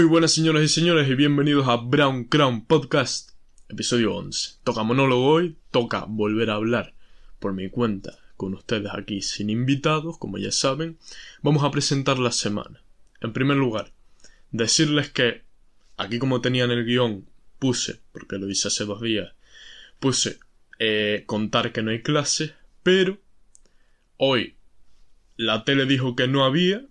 Muy buenas señoras y señores y bienvenidos a Brown Crown Podcast, episodio 11. Toca monólogo hoy, toca volver a hablar por mi cuenta con ustedes aquí sin invitados, como ya saben. Vamos a presentar la semana. En primer lugar, decirles que aquí como tenían el guion puse, porque lo hice hace dos días, puse eh, contar que no hay clase, pero hoy la tele dijo que no había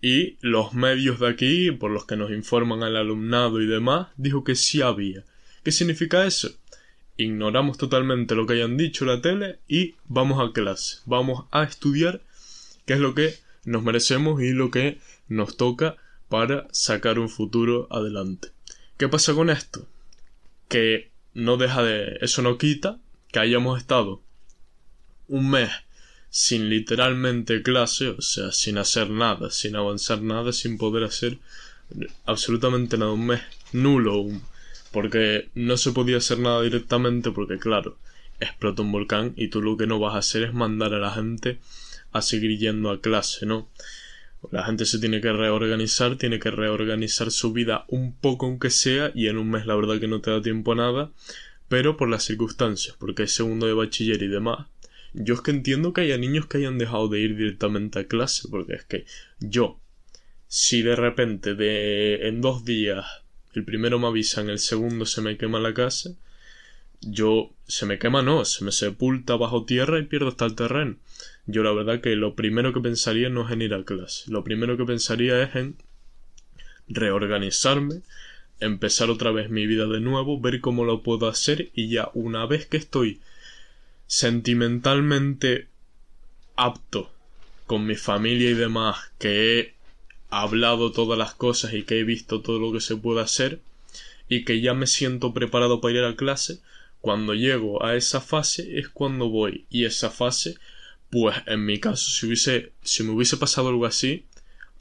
y los medios de aquí, por los que nos informan al alumnado y demás, dijo que sí había. ¿Qué significa eso? Ignoramos totalmente lo que hayan dicho la tele y vamos a clase. Vamos a estudiar qué es lo que nos merecemos y lo que nos toca para sacar un futuro adelante. ¿Qué pasa con esto? Que no deja de... eso no quita que hayamos estado un mes sin literalmente clase, o sea, sin hacer nada, sin avanzar nada, sin poder hacer absolutamente nada, un mes nulo, porque no se podía hacer nada directamente porque claro, explota un volcán y tú lo que no vas a hacer es mandar a la gente a seguir yendo a clase, ¿no? La gente se tiene que reorganizar, tiene que reorganizar su vida un poco aunque sea y en un mes la verdad que no te da tiempo a nada, pero por las circunstancias, porque es segundo de bachiller y demás, yo es que entiendo que haya niños que hayan dejado de ir directamente a clase, porque es que yo, si de repente de en dos días el primero me avisan, el segundo se me quema la casa, yo se me quema no, se me sepulta bajo tierra y pierdo hasta el terreno. Yo la verdad que lo primero que pensaría no es en ir a clase, lo primero que pensaría es en reorganizarme, empezar otra vez mi vida de nuevo, ver cómo lo puedo hacer y ya una vez que estoy sentimentalmente apto con mi familia y demás, que he hablado todas las cosas y que he visto todo lo que se puede hacer y que ya me siento preparado para ir a clase, cuando llego a esa fase es cuando voy. Y esa fase pues en mi caso si hubiese si me hubiese pasado algo así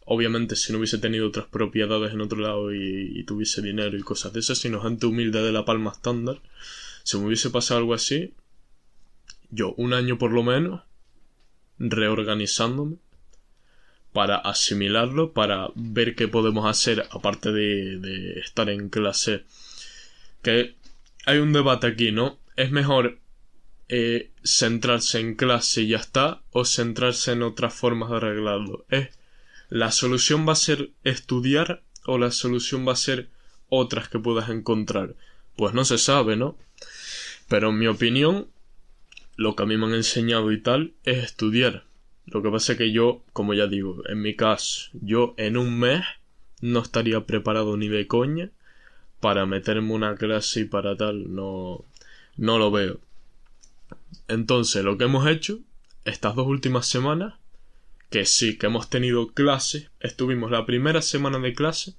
obviamente si no hubiese tenido otras propiedades en otro lado y, y tuviese dinero y cosas de esas sino gente humilde de la palma estándar si me hubiese pasado algo así yo un año por lo menos reorganizándome para asimilarlo, para ver qué podemos hacer aparte de, estar en clase. Que hay un debate aquí, ¿no? ¿Es mejor eh, centrarse en clase y ya está o centrarse en otras formas de arreglarlo? ¿Es la solución va a ser estudiar o la solución va a ser otras que puedas encontrar? Pues no se sabe, ¿no? Pero en mi opinión, lo que a mí me han enseñado y tal es estudiar. Lo que pasa es que yo, como ya digo, en mi caso, yo en un mes no estaría preparado ni de coña para meterme una clase y para tal, no, no lo veo. Entonces, lo que hemos hecho estas dos últimas semanas, que sí, que hemos tenido clase, estuvimos la primera semana de clase,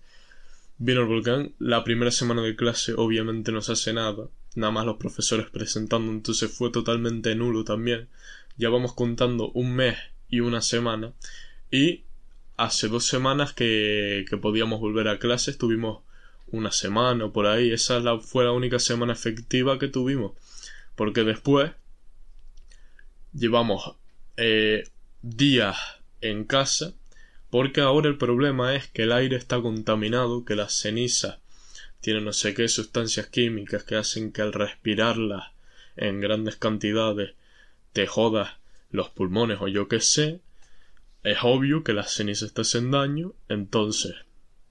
vino el volcán, la primera semana de clase obviamente no se hace nada, nada más los profesores presentando, entonces fue totalmente nulo también. Ya vamos contando un mes y una semana. Y hace dos semanas que, que podíamos volver a clase, estuvimos una semana o por ahí. Esa la, fue la única semana efectiva que tuvimos. Porque después llevamos eh, días en casa. Porque ahora el problema es que el aire está contaminado, que las cenizas tiene no sé qué sustancias químicas que hacen que al respirarlas en grandes cantidades te jodas los pulmones o yo qué sé, es obvio que las cenizas te hacen daño, entonces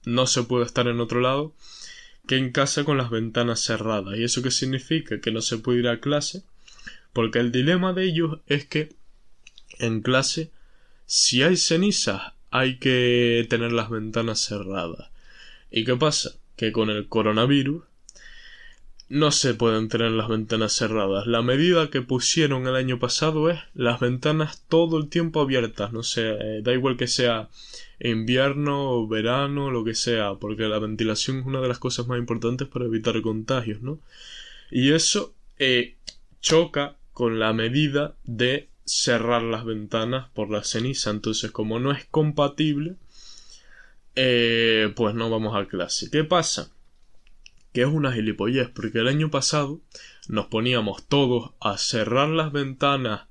no se puede estar en otro lado que en casa con las ventanas cerradas. ¿Y eso qué significa? Que no se puede ir a clase, porque el dilema de ellos es que en clase, si hay cenizas, hay que tener las ventanas cerradas. ¿Y qué pasa? Que con el coronavirus no se pueden tener las ventanas cerradas. La medida que pusieron el año pasado es las ventanas todo el tiempo abiertas. No sé, eh, da igual que sea invierno verano, lo que sea, porque la ventilación es una de las cosas más importantes para evitar contagios, ¿no? Y eso eh, choca con la medida de cerrar las ventanas por la ceniza. Entonces, como no es compatible, eh, pues no vamos a clase. ¿Qué pasa? Que es una gilipollez, porque el año pasado nos poníamos todos a cerrar las ventanas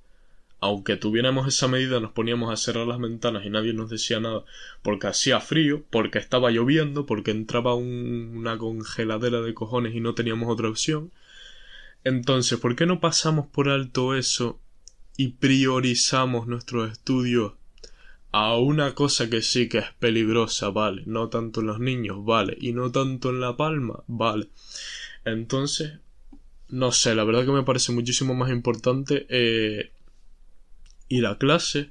aunque tuviéramos esa medida, nos poníamos a cerrar las ventanas y nadie nos decía nada, porque hacía frío, porque estaba lloviendo, porque entraba una congeladera de cojones y no teníamos otra opción. Entonces, ¿por qué no pasamos por alto eso y priorizamos nuestros estudios a una cosa que sí que es peligrosa, vale, no tanto en los niños, vale, y no tanto en la palma, vale. Entonces, no sé, la verdad que me parece muchísimo más importante eh, ir a clase,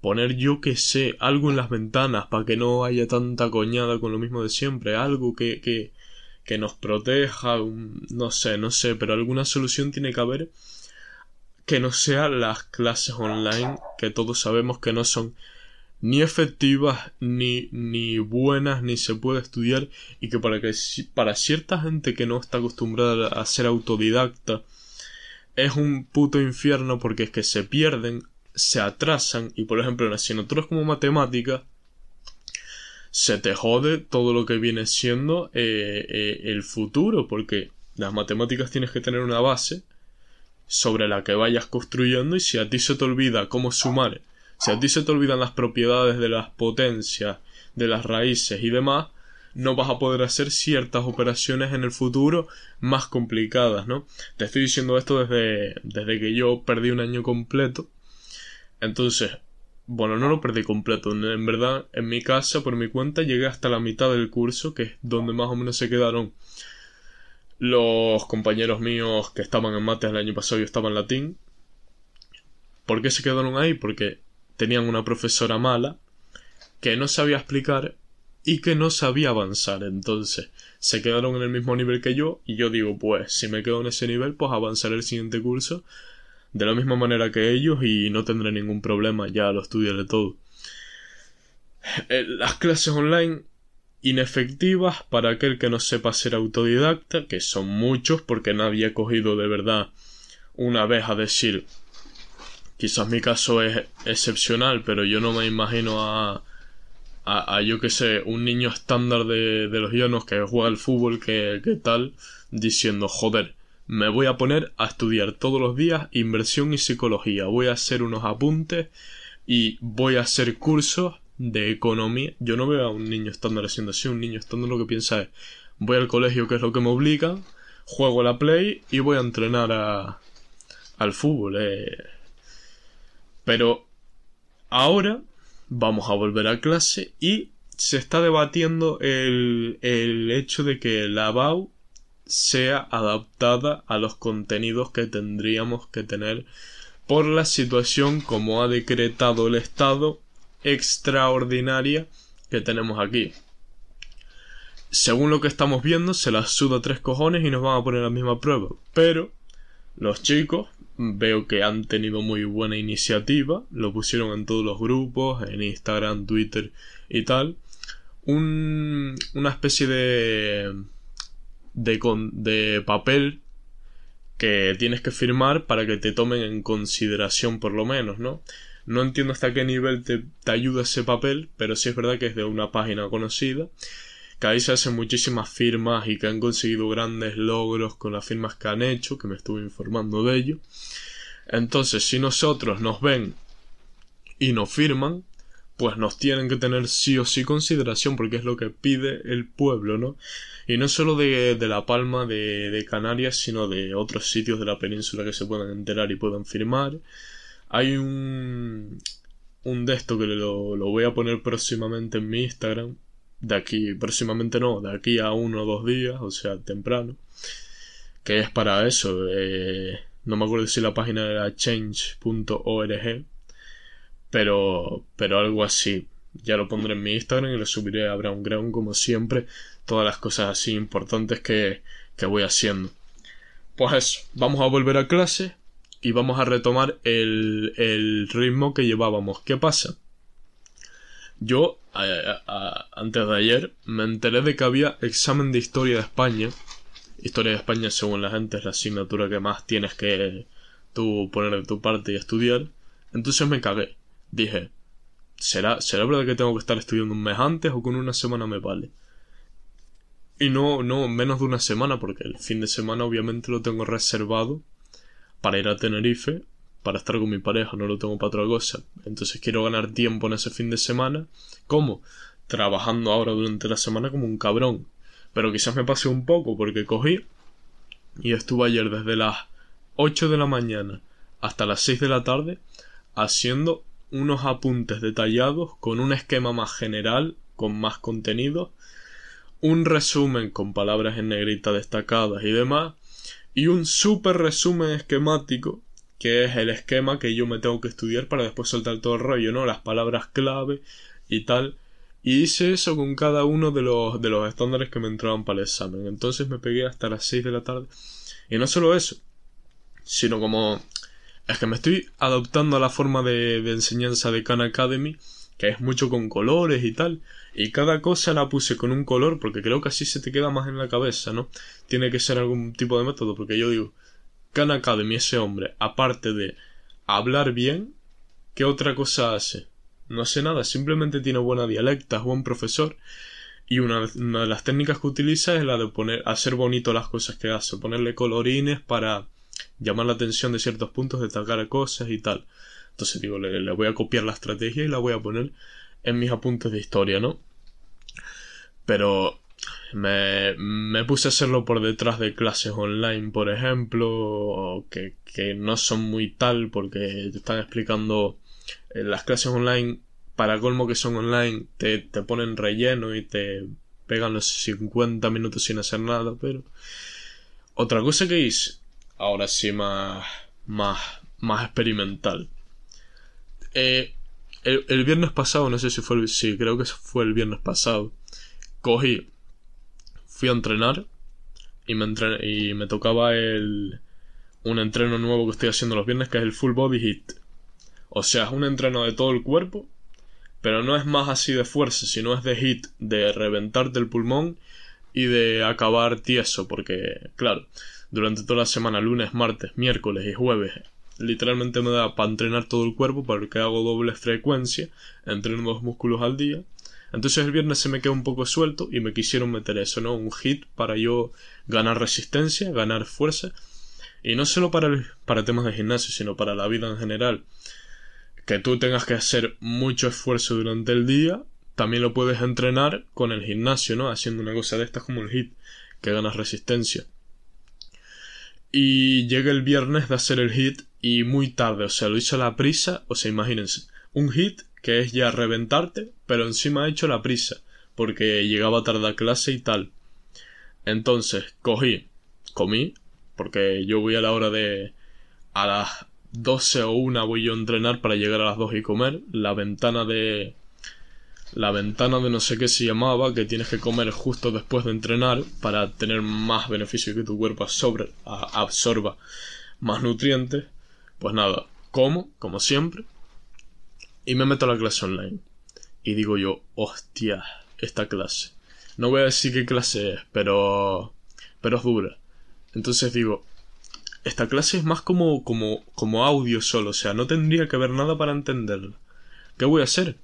poner yo que sé, algo en las ventanas para que no haya tanta coñada con lo mismo de siempre, algo que, que, que nos proteja, no sé, no sé, pero alguna solución tiene que haber que no sea las clases online, que todos sabemos que no son ni efectivas, ni, ni buenas, ni se puede estudiar, y que para, que para cierta gente que no está acostumbrada a ser autodidacta, es un puto infierno porque es que se pierden, se atrasan, y por ejemplo en asignaturas como matemática, se te jode todo lo que viene siendo eh, eh, el futuro, porque las matemáticas tienes que tener una base sobre la que vayas construyendo y si a ti se te olvida cómo sumar si a ti se te olvidan las propiedades de las potencias, de las raíces y demás, no vas a poder hacer ciertas operaciones en el futuro más complicadas, ¿no? Te estoy diciendo esto desde, desde que yo perdí un año completo. Entonces, bueno, no lo perdí completo. En verdad, en mi casa, por mi cuenta, llegué hasta la mitad del curso, que es donde más o menos se quedaron los compañeros míos que estaban en mates el año pasado y estaban en latín. ¿Por qué se quedaron ahí? Porque tenían una profesora mala que no sabía explicar y que no sabía avanzar. Entonces se quedaron en el mismo nivel que yo y yo digo, pues si me quedo en ese nivel, pues avanzaré el siguiente curso de la misma manera que ellos y no tendré ningún problema, ya lo estudiaré todo. Eh, las clases online inefectivas para aquel que no sepa ser autodidacta, que son muchos porque nadie ha cogido de verdad una vez a decir Quizás mi caso es excepcional, pero yo no me imagino a, a, yo que sé, un niño estándar de, de los llanos que juega al fútbol, que, que tal, diciendo, joder, me voy a poner a estudiar todos los días inversión y psicología, voy a hacer unos apuntes y voy a hacer cursos de economía. Yo no veo a un niño estándar haciendo así, un niño estándar lo que piensa es, voy al colegio que es lo que me obliga, juego a la play y voy a entrenar a, al fútbol. Eh pero ahora vamos a volver a clase y se está debatiendo el, el hecho de que la BAU sea adaptada a los contenidos que tendríamos que tener por la situación como ha decretado el Estado extraordinaria que tenemos aquí. Según lo que estamos viendo, se la suda tres cojones y nos van a poner la misma prueba. Pero los chicos veo que han tenido muy buena iniciativa, lo pusieron en todos los grupos, en Instagram, Twitter y tal. Un, una especie de, de, de papel que tienes que firmar para que te tomen en consideración por lo menos, ¿no? No entiendo hasta qué nivel te, te ayuda ese papel, pero sí es verdad que es de una página conocida que ahí se hacen muchísimas firmas y que han conseguido grandes logros con las firmas que han hecho, que me estuve informando de ello. Entonces, si nosotros nos ven y nos firman, pues nos tienen que tener sí o sí consideración porque es lo que pide el pueblo, ¿no? Y no solo de, de La Palma, de, de, Canarias, sino de otros sitios de la península que se puedan enterar y puedan firmar. Hay un, un de esto que lo, lo voy a poner próximamente en mi Instagram, de aquí, próximamente no, de aquí a uno o dos días, o sea, temprano, que es para eso. Eh, no me acuerdo si la página era change.org, pero, pero algo así. Ya lo pondré en mi Instagram y lo subiré a Brown Ground como siempre, todas las cosas así importantes que, que voy haciendo. Pues eso, vamos a volver a clase y vamos a retomar el, el ritmo que llevábamos. ¿Qué pasa? Yo, antes de ayer, me enteré de que había examen de historia de España. Historia de España, según la gente, es la asignatura que más tienes que tú poner de tu parte y estudiar. Entonces me cagué. Dije, ¿será, ¿será verdad que tengo que estar estudiando un mes antes o con una semana me vale? Y no, no, menos de una semana, porque el fin de semana obviamente lo tengo reservado para ir a Tenerife para estar con mi pareja, no lo tengo para otra cosa. Entonces quiero ganar tiempo en ese fin de semana. ¿Cómo? Trabajando ahora durante la semana como un cabrón. Pero quizás me pase un poco porque cogí y estuve ayer desde las 8 de la mañana hasta las 6 de la tarde haciendo unos apuntes detallados con un esquema más general, con más contenido, un resumen con palabras en negrita destacadas y demás, y un super resumen esquemático que es el esquema que yo me tengo que estudiar para después soltar todo el rollo, ¿no? Las palabras clave y tal. Y hice eso con cada uno de los, de los estándares que me entraban para el examen. Entonces me pegué hasta las 6 de la tarde. Y no solo eso, sino como es que me estoy adoptando a la forma de, de enseñanza de Khan Academy, que es mucho con colores y tal. Y cada cosa la puse con un color porque creo que así se te queda más en la cabeza, ¿no? Tiene que ser algún tipo de método porque yo digo, Khan Academy, ese hombre, aparte de hablar bien, ¿qué otra cosa hace? No hace nada, simplemente tiene buena dialecta, es buen profesor. Y una, de las técnicas que utiliza es la de poner, hacer bonito las cosas que hace, ponerle colorines para llamar la atención de ciertos puntos, destacar cosas y tal. Entonces digo, le, le voy a copiar la estrategia y la voy a poner en mis apuntes de historia, ¿no? Pero me, me, puse a hacerlo por detrás de clases online, por ejemplo, que, que no son muy tal porque te están explicando eh, las clases online, para colmo que son online, te, te ponen relleno y te pegan los 50 minutos sin hacer nada, pero... Otra cosa que hice, ahora sí más, más, más experimental. Eh, el, el, viernes pasado, no sé si fue el, sí, creo que fue el viernes pasado, cogí fui a entrenar y me, y me tocaba el, un entreno nuevo que estoy haciendo los viernes que es el full body hit. O sea, es un entreno de todo el cuerpo, pero no es más así de fuerza, sino es de hit, de reventarte el pulmón y de acabar tieso, porque, claro, durante toda la semana, lunes, martes, miércoles y jueves, literalmente me da para entrenar todo el cuerpo porque hago doble frecuencia, entreno dos músculos al día entonces el viernes se me quedó un poco suelto y me quisieron meter eso, ¿no? Un hit para yo ganar resistencia, ganar fuerza. Y no solo para, para temas de gimnasio, sino para la vida en general. Que tú tengas que hacer mucho esfuerzo durante el día, también lo puedes entrenar con el gimnasio, ¿no? Haciendo una cosa de estas como el hit, que ganas resistencia. Y llega el viernes de hacer el hit y muy tarde, o sea, lo hice a la prisa, o sea, imagínense, un hit que es ya reventarte, pero encima he hecho la prisa, porque llegaba tarde a clase y tal. Entonces, cogí, comí, porque yo voy a la hora de... a las 12 o 1 voy yo a entrenar para llegar a las 2 y comer. La ventana de... La ventana de no sé qué se llamaba, que tienes que comer justo después de entrenar para tener más beneficio que tu cuerpo absorba más nutrientes. Pues nada, como, como siempre, y me meto a la clase online. Y digo yo, hostia, esta clase. No voy a decir qué clase es, pero. pero es dura. Entonces digo, esta clase es más como, como, como audio solo, o sea, no tendría que haber nada para entenderla. ¿Qué voy a hacer?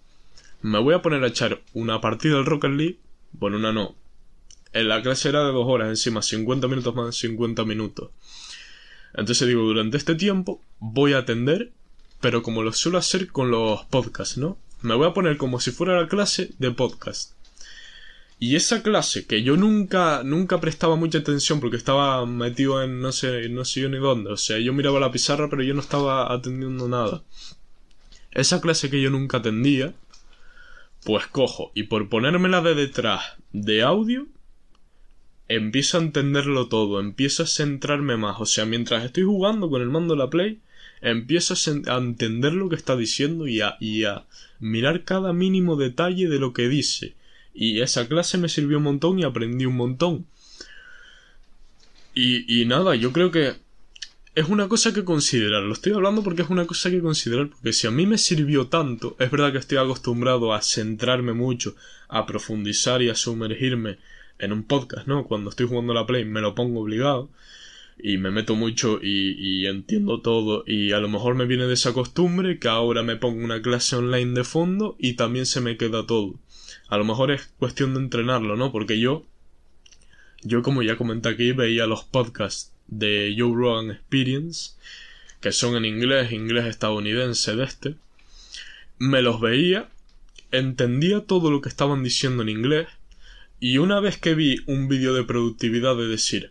Me voy a poner a echar una partida del Rocket League. Bueno, una no. En la clase era de dos horas, encima 50 minutos más de 50 minutos. Entonces digo, durante este tiempo voy a atender pero como lo suelo hacer con los podcasts, ¿no? Me voy a poner como si fuera la clase de podcast. Y esa clase que yo nunca, nunca prestaba mucha atención porque estaba metido en no sé, no sé yo ni dónde. O sea, yo miraba la pizarra pero yo no estaba atendiendo nada. Esa clase que yo nunca atendía, pues cojo y por ponérmela de detrás de audio, empiezo a entenderlo todo, empiezo a centrarme más. O sea, mientras estoy jugando con el mando de la Play, empiezo a entender lo que está diciendo y a, y a mirar cada mínimo detalle de lo que dice. Y esa clase me sirvió un montón y aprendí un montón. Y, y nada, yo creo que es una cosa que considerar. Lo estoy hablando porque es una cosa que considerar. Porque si a mí me sirvió tanto, es verdad que estoy acostumbrado a centrarme mucho, a profundizar y a sumergirme en un podcast, ¿no? Cuando estoy jugando la Play me lo pongo obligado y me meto mucho y, entiendo todo y a lo mejor me viene de esa costumbre que ahora me pongo una clase online de fondo y también se me queda todo. A lo mejor es cuestión de entrenarlo, ¿no? Porque yo, yo como ya comenté aquí, veía los podcasts de Joe Rogan Experience que son en inglés, inglés estadounidense de este, me los veía, entendía todo lo que estaban diciendo en inglés, y una vez que vi un vídeo de productividad de decir,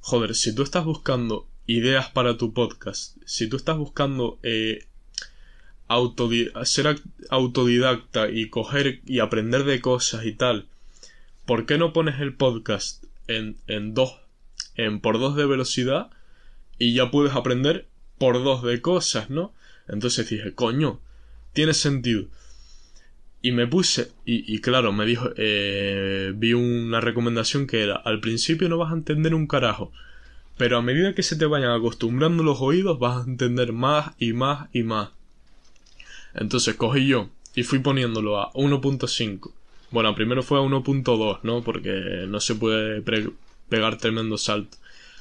joder, si tú estás buscando ideas para tu podcast, si tú estás buscando eh, ser autodidacta y coger y aprender de cosas y tal, ¿por qué no pones el podcast en, en dos, en por dos de velocidad y ya puedes aprender por dos de cosas, ¿no? Entonces dije, coño, tiene sentido. Y me puse, y, claro, me dijo, eh, vi una recomendación que era, al principio no vas a entender un carajo, pero a medida que se te vayan acostumbrando los oídos vas a entender más y más y más. Entonces cogí yo y fui poniéndolo a 1.5. Bueno, primero fue a 1.2, ¿no? Porque no se puede pegar tremendo salto.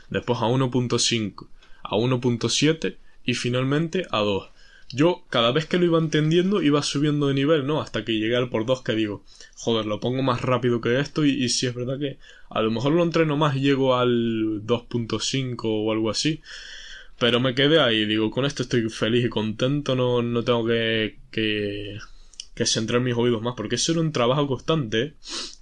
Después a 1.5, a 1.7 y finalmente a 2. Yo, cada vez que lo iba entendiendo, iba subiendo de nivel, ¿no? Hasta que llegué al por 2 que digo, joder, lo pongo más rápido que esto y, si es verdad que a lo mejor lo entreno más y llego al 2.5 o algo así. Pero me quedé ahí, digo, con esto estoy feliz y contento, no, no tengo que, que, que centrar mis oídos más, porque eso era un trabajo constante. ¿eh?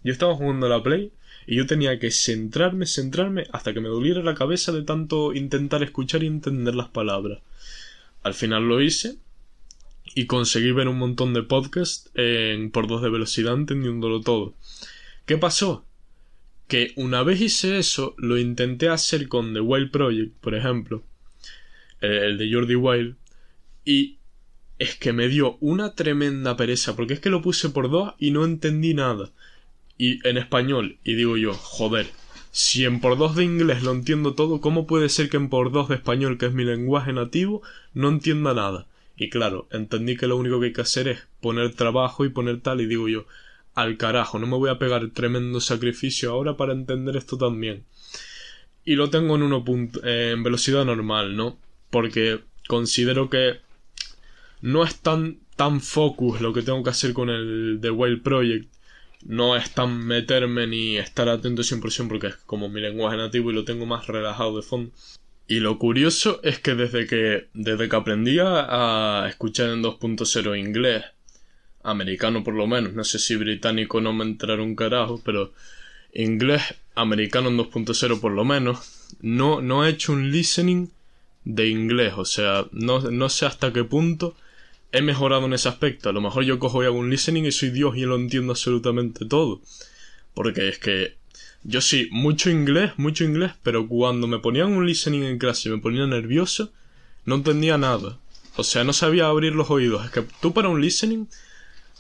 Yo estaba jugando a la Play y yo tenía que centrarme, centrarme hasta que me doliera la cabeza de tanto intentar escuchar y entender las palabras. Al final lo hice y conseguí ver un montón de podcasts en, por dos de velocidad entendiéndolo todo. ¿Qué pasó? Que una vez hice eso, lo intenté hacer con The Wild Project, por ejemplo, el de Jordi Wild, y es que me dio una tremenda pereza, porque es que lo puse por dos y no entendí nada. Y en español, y digo yo, joder, si en por dos de inglés lo entiendo todo, ¿cómo puede ser que en por dos de español, que es mi lenguaje nativo, no entienda nada? Y claro, entendí que lo único que hay que hacer es poner trabajo y poner tal, y digo yo, al carajo, no me voy a pegar tremendo sacrificio ahora para entender esto también. Y lo tengo en uno en velocidad normal, ¿no? Porque considero que no es tan, tan focus lo que tengo que hacer con el The Wild Project no es tan meterme ni estar atento 100% porque es como mi lenguaje nativo y lo tengo más relajado de fondo. Y lo curioso es que desde que, desde que aprendí a escuchar en 2.0 inglés, americano por lo menos, no sé si británico no me entrará un carajo, pero inglés americano en 2.0 por lo menos, no, no he hecho un listening de inglés, o sea, no, no sé hasta qué punto he mejorado en ese aspecto. A lo mejor yo cojo y hago un listening y soy Dios y lo entiendo absolutamente todo. Porque es que yo sí, mucho inglés, mucho inglés, pero cuando me ponían un listening en clase y me ponía nervioso, no entendía nada. O sea, no sabía abrir los oídos. Es que tú para un listening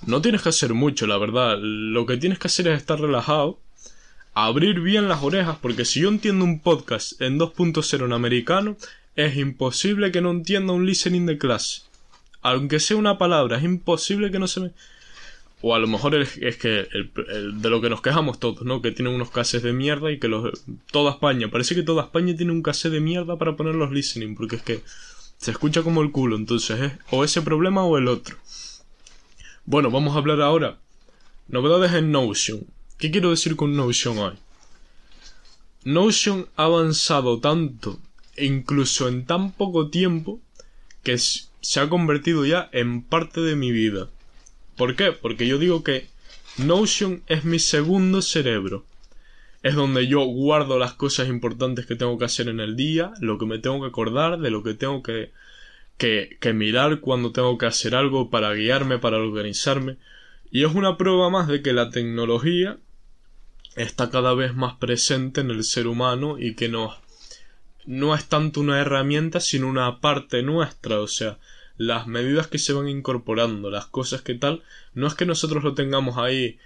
no tienes que hacer mucho, la verdad. Lo que tienes que hacer es estar relajado, abrir bien las orejas, porque si yo entiendo un podcast en 2.0 en americano, es imposible que no entienda un listening de clase aunque sea una palabra, es imposible que no se me... O a lo mejor es, que de lo que nos quejamos todos, ¿no? Que tienen unos cases de mierda y que los, toda España, parece que toda España tiene un cassette de mierda para poner los listening, porque es que se escucha como el culo, entonces es o ese problema o el otro. Bueno, vamos a hablar ahora. Novedades en Notion. ¿Qué quiero decir con Notion hoy? Notion ha avanzado tanto, e incluso en tan poco tiempo, que se ha convertido ya en parte de mi vida. ¿Por qué? Porque yo digo que Notion es mi segundo cerebro. Es donde yo guardo las cosas importantes que tengo que hacer en el día, lo que me tengo que acordar, de lo que tengo que, que, que mirar cuando tengo que hacer algo para guiarme, para organizarme. Y es una prueba más de que la tecnología está cada vez más presente en el ser humano y que nos no es tanto una herramienta sino una parte nuestra, o sea, las medidas que se van incorporando, las cosas que tal, no es que nosotros lo tengamos ahí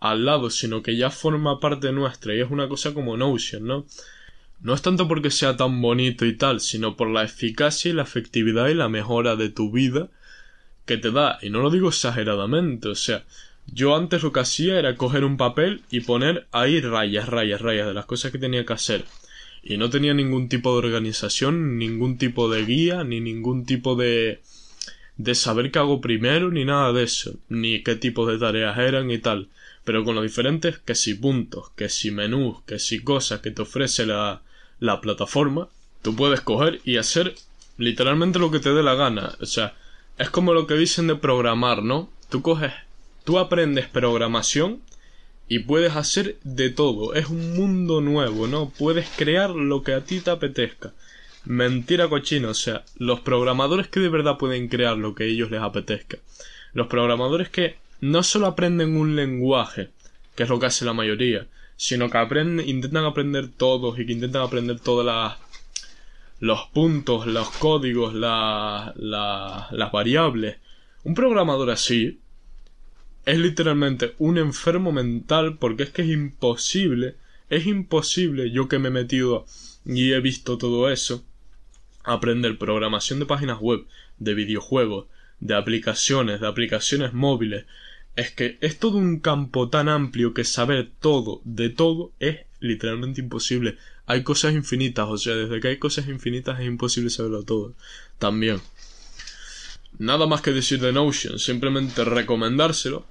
al lado, sino que ya forma parte nuestra y es una cosa como Notion, ¿no? No es tanto porque sea tan bonito y tal, sino por la eficacia y la efectividad y la mejora de tu vida que te da. Y no lo digo exageradamente, o sea, yo antes lo que hacía era coger un papel y poner ahí rayas, rayas, rayas de las cosas que tenía que hacer y no tenía ningún tipo de organización, ningún tipo de guía, ni ningún tipo de de saber qué hago primero, ni nada de eso, ni qué tipo de tareas eran y tal, pero con lo diferentes que si puntos, que si menús, que si cosas que te ofrece la, la plataforma, tú puedes coger y hacer literalmente lo que te dé la gana. O sea, es como lo que dicen de programar, ¿no? Tú coges, tú aprendes programación y puedes hacer de todo. Es un mundo nuevo, ¿no? Puedes crear lo que a ti te apetezca. Mentira cochina, o sea, los programadores que de verdad pueden crear lo que ellos les apetezca. Los programadores que no solo aprenden un lenguaje, que es lo que hace la mayoría, sino que aprenden, intentan aprender todos y que intentan aprender todas las los puntos, los códigos, las variables. Un programador así es literalmente un enfermo mental porque es que es imposible, es imposible, yo que me he metido y he visto todo eso, aprender programación de páginas web, de videojuegos, de aplicaciones, de aplicaciones móviles. Es que es todo un campo tan amplio que saber todo de todo es literalmente imposible. Hay cosas infinitas, o sea, desde que hay cosas infinitas es imposible saberlo todo. También. Nada más que decir de Notion, simplemente recomendárselo.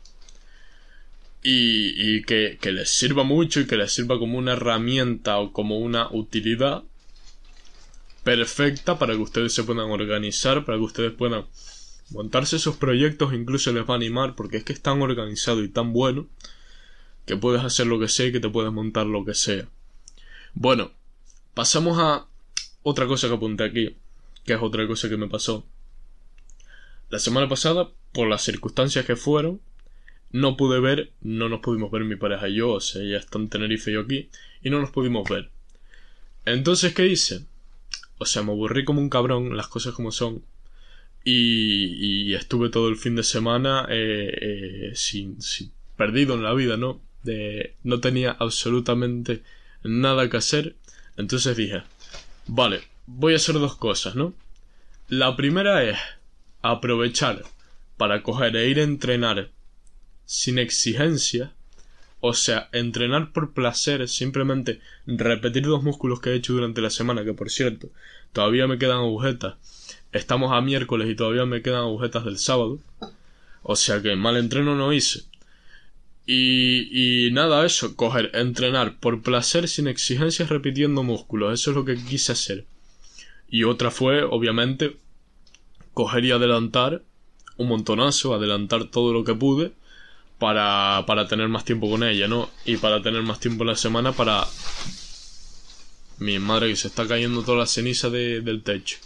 Y, que, que les sirva mucho y que les sirva como una herramienta o como una utilidad perfecta para que ustedes se puedan organizar, para que ustedes puedan montarse esos proyectos, incluso les va a animar porque es que es tan organizado y tan bueno que puedes hacer lo que sea y que te puedes montar lo que sea. Bueno, pasamos a otra cosa que apunté aquí, que es otra cosa que me pasó. La semana pasada, por las circunstancias que fueron, no pude ver, no nos pudimos ver mi pareja y yo, o sea, ella está en Tenerife y yo aquí, y no nos pudimos ver. Entonces, ¿qué hice? O sea, me aburrí como un cabrón, las cosas como son, y, estuve todo el fin de semana eh, eh, sin, sin, perdido en la vida, ¿no? De, no tenía absolutamente nada que hacer. Entonces dije, vale, voy a hacer dos cosas, ¿no? La primera es aprovechar para coger e ir a entrenar sin exigencia, o sea, entrenar por placer, simplemente repetir los músculos que he hecho durante la semana, que por cierto, todavía me quedan agujetas. Estamos a miércoles y todavía me quedan agujetas del sábado. O sea que mal entreno no hice. Y, y nada, eso, coger, entrenar por placer sin exigencias repitiendo músculos, eso es lo que quise hacer. Y otra fue, obviamente, coger y adelantar un montonazo, adelantar todo lo que pude para, para tener más tiempo con ella, ¿no? Y para tener más tiempo en la semana para... Mi madre que se está cayendo toda la ceniza de, del techo.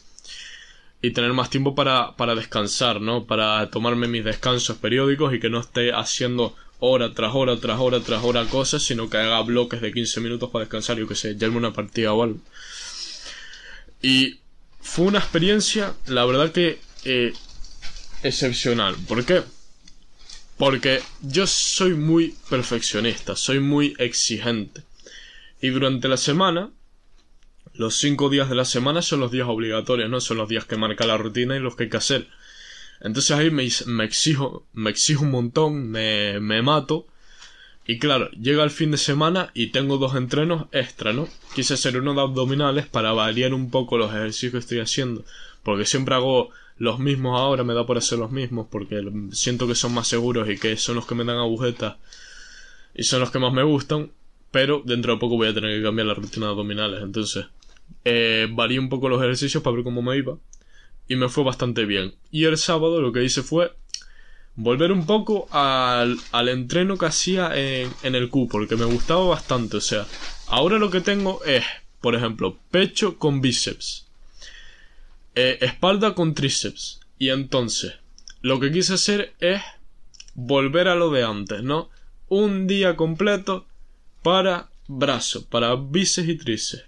Y tener más tiempo para, para descansar, ¿no? Para tomarme mis descansos periódicos y que no esté haciendo hora tras hora tras hora tras hora cosas, sino que haga bloques de 15 minutos para descansar, yo que sé, llame una partida o algo. Y fue una experiencia, la verdad que eh, excepcional. ¿Por qué? Porque yo soy muy perfeccionista, soy muy exigente. Y durante la semana, los cinco días de la semana son los días obligatorios, ¿no? Son los días que marca la rutina y los que hay que hacer. Entonces ahí me, exijo, me exijo un montón, me, me mato. Y claro, llega el fin de semana y tengo dos entrenos extra, ¿no? Quise hacer uno de abdominales para variar un poco los ejercicios que estoy haciendo. Porque siempre hago los mismos ahora, me da por hacer los mismos, porque siento que son más seguros y que son los que me dan agujetas y son los que más me gustan. Pero dentro de poco voy a tener que cambiar la rutina de abdominales. Entonces, eh, un poco los ejercicios para ver cómo me iba y me fue bastante bien. Y el sábado lo que hice fue volver un poco al, al entreno que hacía en, en el Q, porque me gustaba bastante. O sea, ahora lo que tengo es, por ejemplo, pecho con bíceps, eh, espalda con tríceps. Y entonces, lo que quise hacer es volver a lo de antes, ¿no? Un día completo para brazo, para bíceps y tríceps.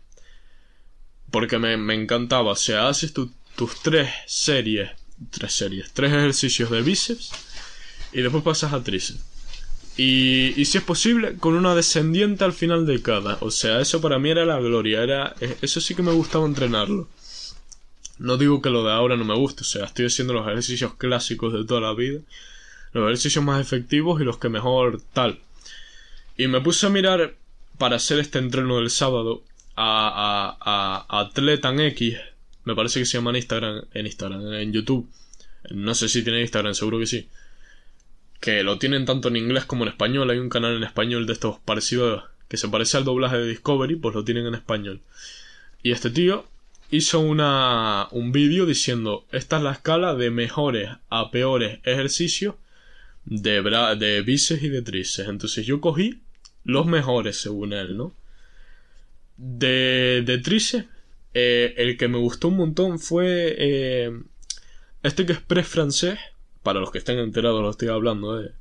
Porque me, encantaba, o sea, haces tu tus tres series, tres series, tres ejercicios de bíceps y después pasas a tríceps. Y, y si es posible, con una descendiente al final de cada. O sea, eso para mí era la gloria. Era, eh, eso sí que me gustaba entrenarlo. No digo que lo de ahora no me guste, o sea, estoy haciendo los ejercicios clásicos de toda la vida. Los ejercicios más efectivos y los que mejor tal. Y me puse a mirar para hacer este entreno del sábado a, a, a Atletan X, me parece que se llama en Instagram, en Instagram, en YouTube. No sé si tiene Instagram, seguro que sí. Que lo tienen tanto en inglés como en español. Hay un canal en español de estos parecidos que se parece al doblaje de Discovery, pues lo tienen en español. Y este tío hizo una, un vídeo diciendo, esta es la escala de mejores a peores ejercicios de, de bíceps y de tríceps. Entonces yo cogí los mejores según él, ¿no? De, de tríceps, eh, el que me gustó un montón fue eh, este que es pre francés, para los que estén enterados lo estoy hablando, de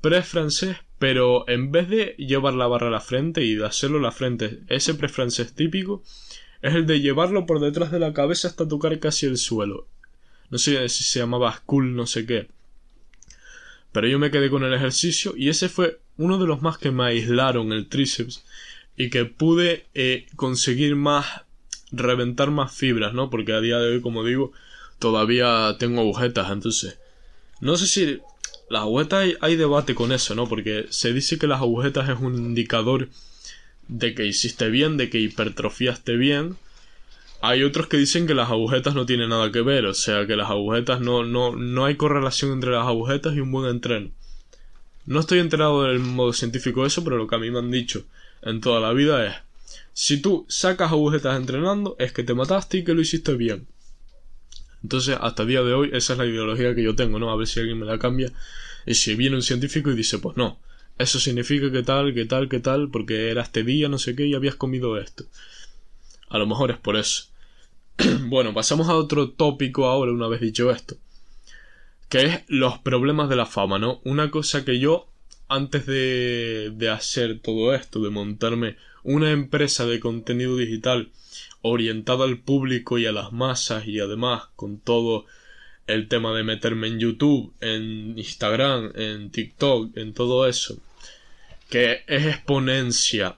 pre francés, pero en vez de llevar la barra a la frente y de hacerlo a la frente, ese pre francés típico, es el de llevarlo por detrás de la cabeza hasta tocar casi el suelo. No sé si se llamaba Skull, no sé qué. Pero yo me quedé con el ejercicio y ese fue uno de los más que me aislaron el tríceps y que pude eh, conseguir más, reventar más fibras, ¿no? Porque a día de hoy, como digo, todavía tengo agujetas, entonces. No sé si las agujetas hay, hay, debate con eso, ¿no? Porque se dice que las agujetas es un indicador de que hiciste bien, de que hipertrofiaste bien. Hay otros que dicen que las agujetas no tienen nada que ver, o sea que las agujetas no, no, no hay correlación entre las agujetas y un buen entreno. No estoy enterado del modo científico de eso, pero lo que a mí me han dicho en toda la vida es si tú sacas agujetas entrenando es que te mataste y que lo hiciste bien. Entonces, hasta el día de hoy, esa es la ideología que yo tengo, ¿no? A ver si alguien me la cambia. Y si viene un científico y dice, pues no, eso significa que tal, que tal, que tal, porque era este día, no sé qué, y habías comido esto. A lo mejor es por eso. bueno, pasamos a otro tópico ahora, una vez dicho esto. Que es los problemas de la fama, ¿no? Una cosa que yo, antes de, de hacer todo esto, de montarme una empresa de contenido digital orientada al público y a las masas y además con todo el tema de meterme en YouTube, en Instagram, en TikTok, en todo eso, que es exponencia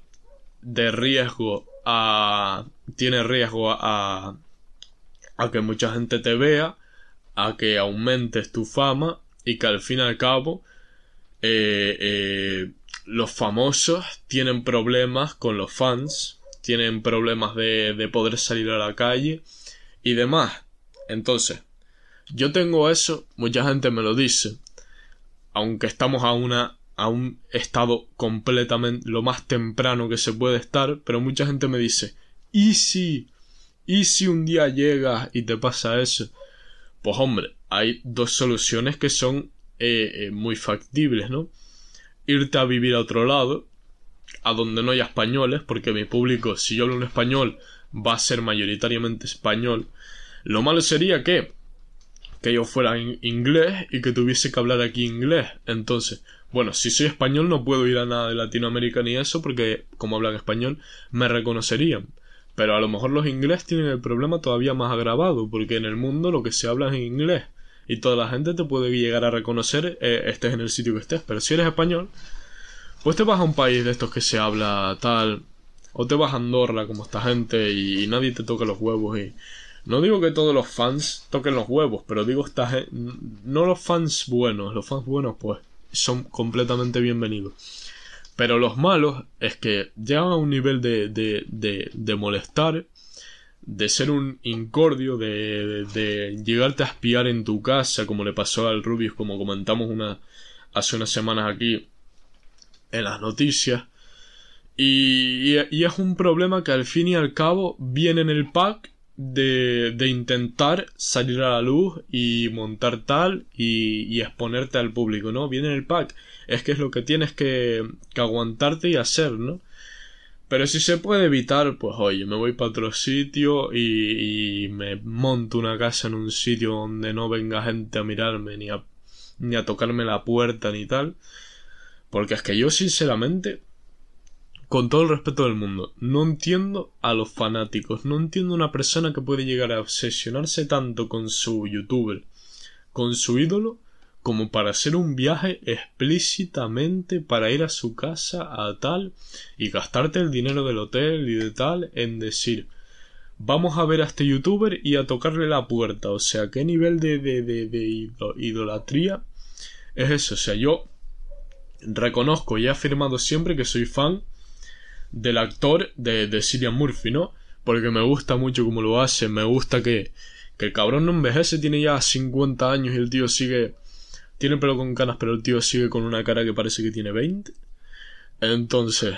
de riesgo a... tiene riesgo a... a que mucha gente te vea, a que aumentes tu fama y que al fin y al cabo eh, eh, los famosos tienen problemas con los fans, tienen problemas de, de poder salir a la calle y demás. Entonces, yo tengo eso, mucha gente me lo dice, aunque estamos a una a un estado completamente lo más temprano que se puede estar, pero mucha gente me dice, ¿y si? ¿Y si un día llegas y te pasa eso? Pues hombre, hay dos soluciones que son eh, eh, muy factibles, ¿no? Irte a vivir a otro lado, a donde no haya españoles, porque mi público, si yo hablo un español, va a ser mayoritariamente español. Lo malo sería que que yo fuera inglés y que tuviese que hablar aquí inglés. Entonces, bueno, si soy español no puedo ir a nada de Latinoamérica ni eso porque como hablan español me reconocerían. Pero a lo mejor los ingleses tienen el problema todavía más agravado porque en el mundo lo que se habla es inglés y toda la gente te puede llegar a reconocer eh, estés en el sitio que estés. Pero si eres español, pues te vas a un país de estos que se habla tal o te vas a Andorra como esta gente y, nadie te toca los huevos y no digo que todos los fans toquen los huevos, pero digo esta no los fans buenos, los fans buenos pues son completamente bienvenidos. Pero los malos es que llegan a un nivel de, de, de, molestar, de ser un incordio, de, de, llegarte a espiar en tu casa, como le pasó al Rubius, como comentamos hace unas semanas aquí en las noticias. Y, y, es un problema que al fin y al cabo viene en el pack de, de intentar salir a la luz y montar tal y, y, exponerte al público, ¿no? Viene en el pack. Es que es lo que tienes que, que aguantarte y hacer, ¿no? Pero si se puede evitar, pues oye, me voy para otro sitio y, y, me monto una casa en un sitio donde no venga gente a mirarme ni a, ni a tocarme la puerta ni tal. Porque es que yo sinceramente con todo el respeto del mundo, no entiendo a los fanáticos, no entiendo una persona que puede llegar a obsesionarse tanto con su youtuber, con su ídolo, como para hacer un viaje explícitamente para ir a su casa a tal y gastarte el dinero del hotel y de tal en decir vamos a ver a este youtuber y a tocarle la puerta. O sea, ¿qué nivel de, de, de, de idolatría es eso? O sea, yo reconozco y he afirmado siempre que soy fan del actor de, de Cillian Murphy, ¿no? Porque me gusta mucho cómo lo hace, me gusta que, que el cabrón no envejece, tiene ya 50 años y el tío sigue... Tiene pelo con canas, pero el tío sigue con una cara que parece que tiene 20. Entonces...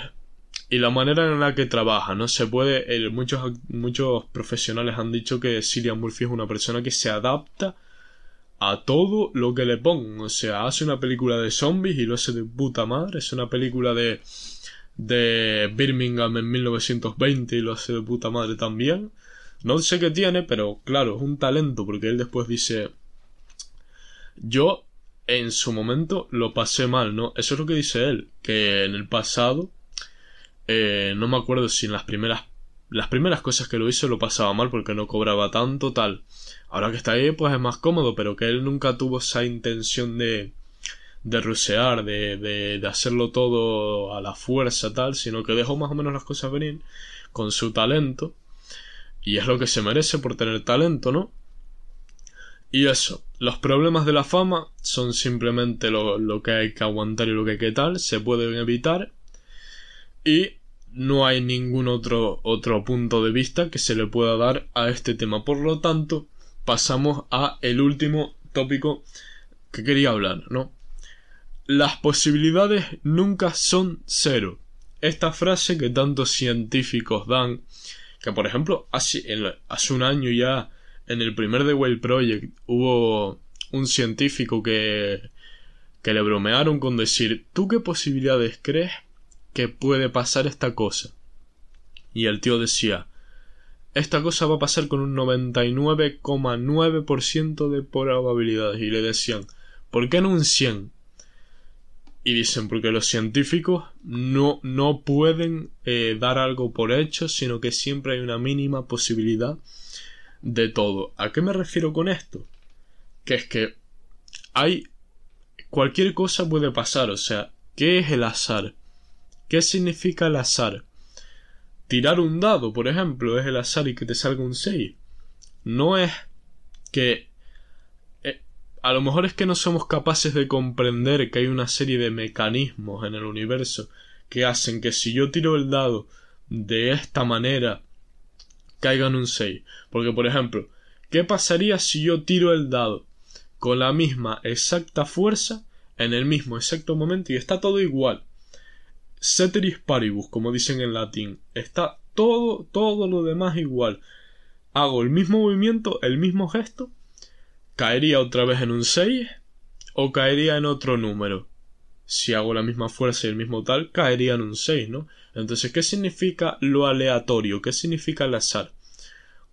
y la manera en la que trabaja, ¿no? Se puede, muchos, muchos profesionales han dicho que Cillian Murphy es una persona que se adapta a todo lo que le pongan. O sea, hace una película de zombies y lo hace de puta madre. Es una película de, de Birmingham en 1920 y lo hace de puta madre también. No sé qué tiene, pero claro, es un talento porque él después dice... Yo en su momento lo pasé mal, ¿no? Eso es lo que dice él, que en el pasado eh, no me acuerdo si en las primeras las primeras cosas que lo hizo lo pasaba mal porque no cobraba tanto tal. Ahora que está ahí pues es más cómodo, pero que él nunca tuvo esa intención de de rusear, de, de, de hacerlo todo a la fuerza tal, sino que dejó más o menos las cosas venir con su talento y es lo que se merece por tener talento, ¿no? Y eso, los problemas de la fama son simplemente lo, lo que hay que aguantar y lo que hay que tal, se pueden evitar y no hay ningún otro, otro punto de vista que se le pueda dar a este tema. Por lo tanto, pasamos a el último tópico que quería hablar, ¿no? Las posibilidades nunca son cero. Esta frase que tantos científicos dan, que por ejemplo hace, un año ya en el primer The Whale Project hubo un científico que, que le bromearon con decir, ¿tú qué posibilidades crees que puede pasar esta cosa. Y el tío decía, esta cosa va a pasar con un 99,9% de probabilidades. Y le decían, ¿por qué no un 100? Y dicen, porque los científicos no, no pueden eh, dar algo por hecho, sino que siempre hay una mínima posibilidad de todo. ¿A qué me refiero con esto? Que es que hay cualquier cosa puede pasar, o sea, ¿qué es el azar? ¿Qué significa el azar? Tirar un dado, por ejemplo, es el azar y que te salga un 6. No es que... A lo mejor es que no somos capaces de comprender que hay una serie de mecanismos en el universo que hacen que si yo tiro el dado de esta manera caigan un 6. Porque, por ejemplo, ¿qué pasaría si yo tiro el dado con la misma exacta fuerza en el mismo exacto momento y está todo igual? ceteris paribus, como dicen en latín. Está todo, todo lo demás igual. Hago el mismo movimiento, el mismo gesto, caería otra vez en un 6 o caería en otro número. Si hago la misma fuerza y el mismo tal, caería en un 6, ¿no? Entonces, ¿qué significa lo aleatorio? ¿Qué significa el azar?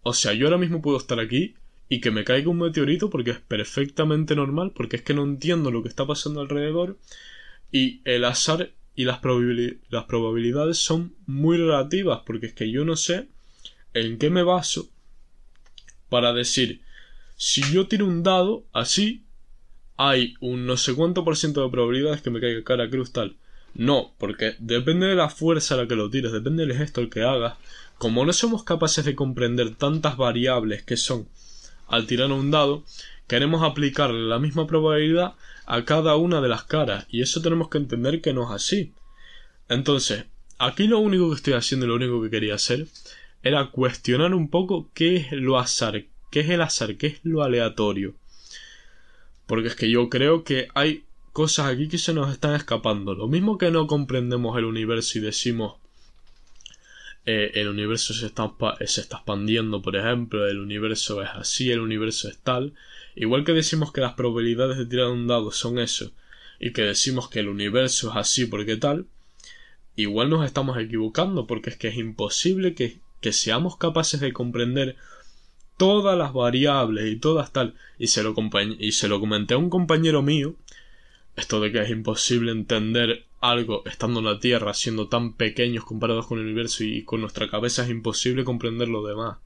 O sea, yo ahora mismo puedo estar aquí y que me caiga un meteorito porque es perfectamente normal, porque es que no entiendo lo que está pasando alrededor y el azar y las, las probabilidades son muy relativas porque es que yo no sé en qué me baso para decir si yo tiro un dado así hay un no sé cuánto por ciento de probabilidades que me caiga cara cruz tal no porque depende de la fuerza a la que lo tires depende del gesto que hagas como no somos capaces de comprender tantas variables que son al tirar un dado queremos aplicarle la misma probabilidad a cada una de las caras y eso tenemos que entender que no es así. Entonces, aquí lo único que estoy haciendo lo único que quería hacer era cuestionar un poco qué es lo azar, qué es el azar, qué es lo aleatorio. Porque es que yo creo que hay cosas aquí que se nos están escapando. Lo mismo que no comprendemos el universo y decimos eh, el universo se está, se está expandiendo, por ejemplo, el universo es así, el universo es tal, Igual que decimos que las probabilidades de tirar un dado son eso, y que decimos que el universo es así porque tal, igual nos estamos equivocando porque es que es imposible que seamos capaces de comprender todas las variables y todas tal. Y se, lo y se lo comenté a un compañero mío, esto de que es imposible entender algo estando en la Tierra, siendo tan pequeños comparados con el universo y con nuestra cabeza es imposible comprender lo demás.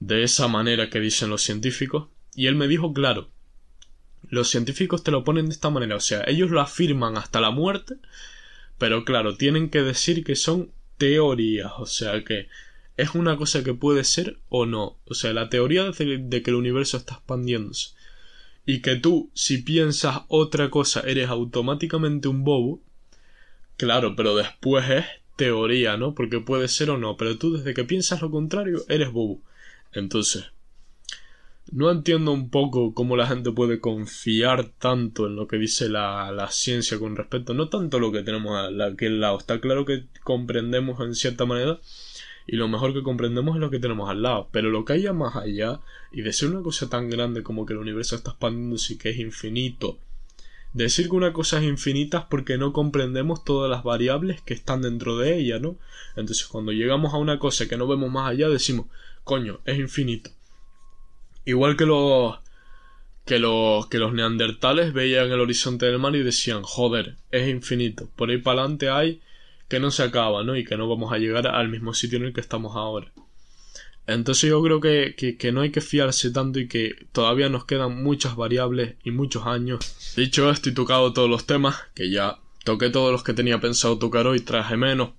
De esa manera que dicen los científicos, y él me dijo, claro, los científicos te lo ponen de esta manera, o sea, ellos lo afirman hasta la muerte, pero claro, tienen que decir que son teorías, o sea, que es una cosa que puede ser o no, o sea, la teoría de, que el universo está expandiéndose y que tú, si piensas otra cosa, eres automáticamente un bobo, claro, pero después es teoría, ¿no? Porque puede ser o no, pero tú desde que piensas lo contrario, eres bobo. Entonces, no entiendo un poco cómo la gente puede confiar tanto en lo que dice la, la ciencia con respecto, no tanto lo que tenemos a aquel lado, está claro que comprendemos en cierta manera y lo mejor que comprendemos es lo que tenemos al lado, pero lo que haya más allá y decir una cosa tan grande como que el universo está expandiéndose y que es infinito, decir que una cosa es infinita es porque no comprendemos todas las variables que están dentro de ella, ¿no? Entonces cuando llegamos a una cosa que no vemos más allá decimos, coño, es infinito Igual que los que los que los neandertales veían el horizonte del mar y decían, joder, es infinito. Por ahí para adelante hay que no se acaba, ¿no? Y que no vamos a llegar al mismo sitio en el que estamos ahora. Entonces yo creo que, que, no hay que fiarse tanto y que todavía nos quedan muchas variables y muchos años. Dicho esto y tocado todos los temas, que ya toqué todos los que tenía pensado tocar hoy, traje menos,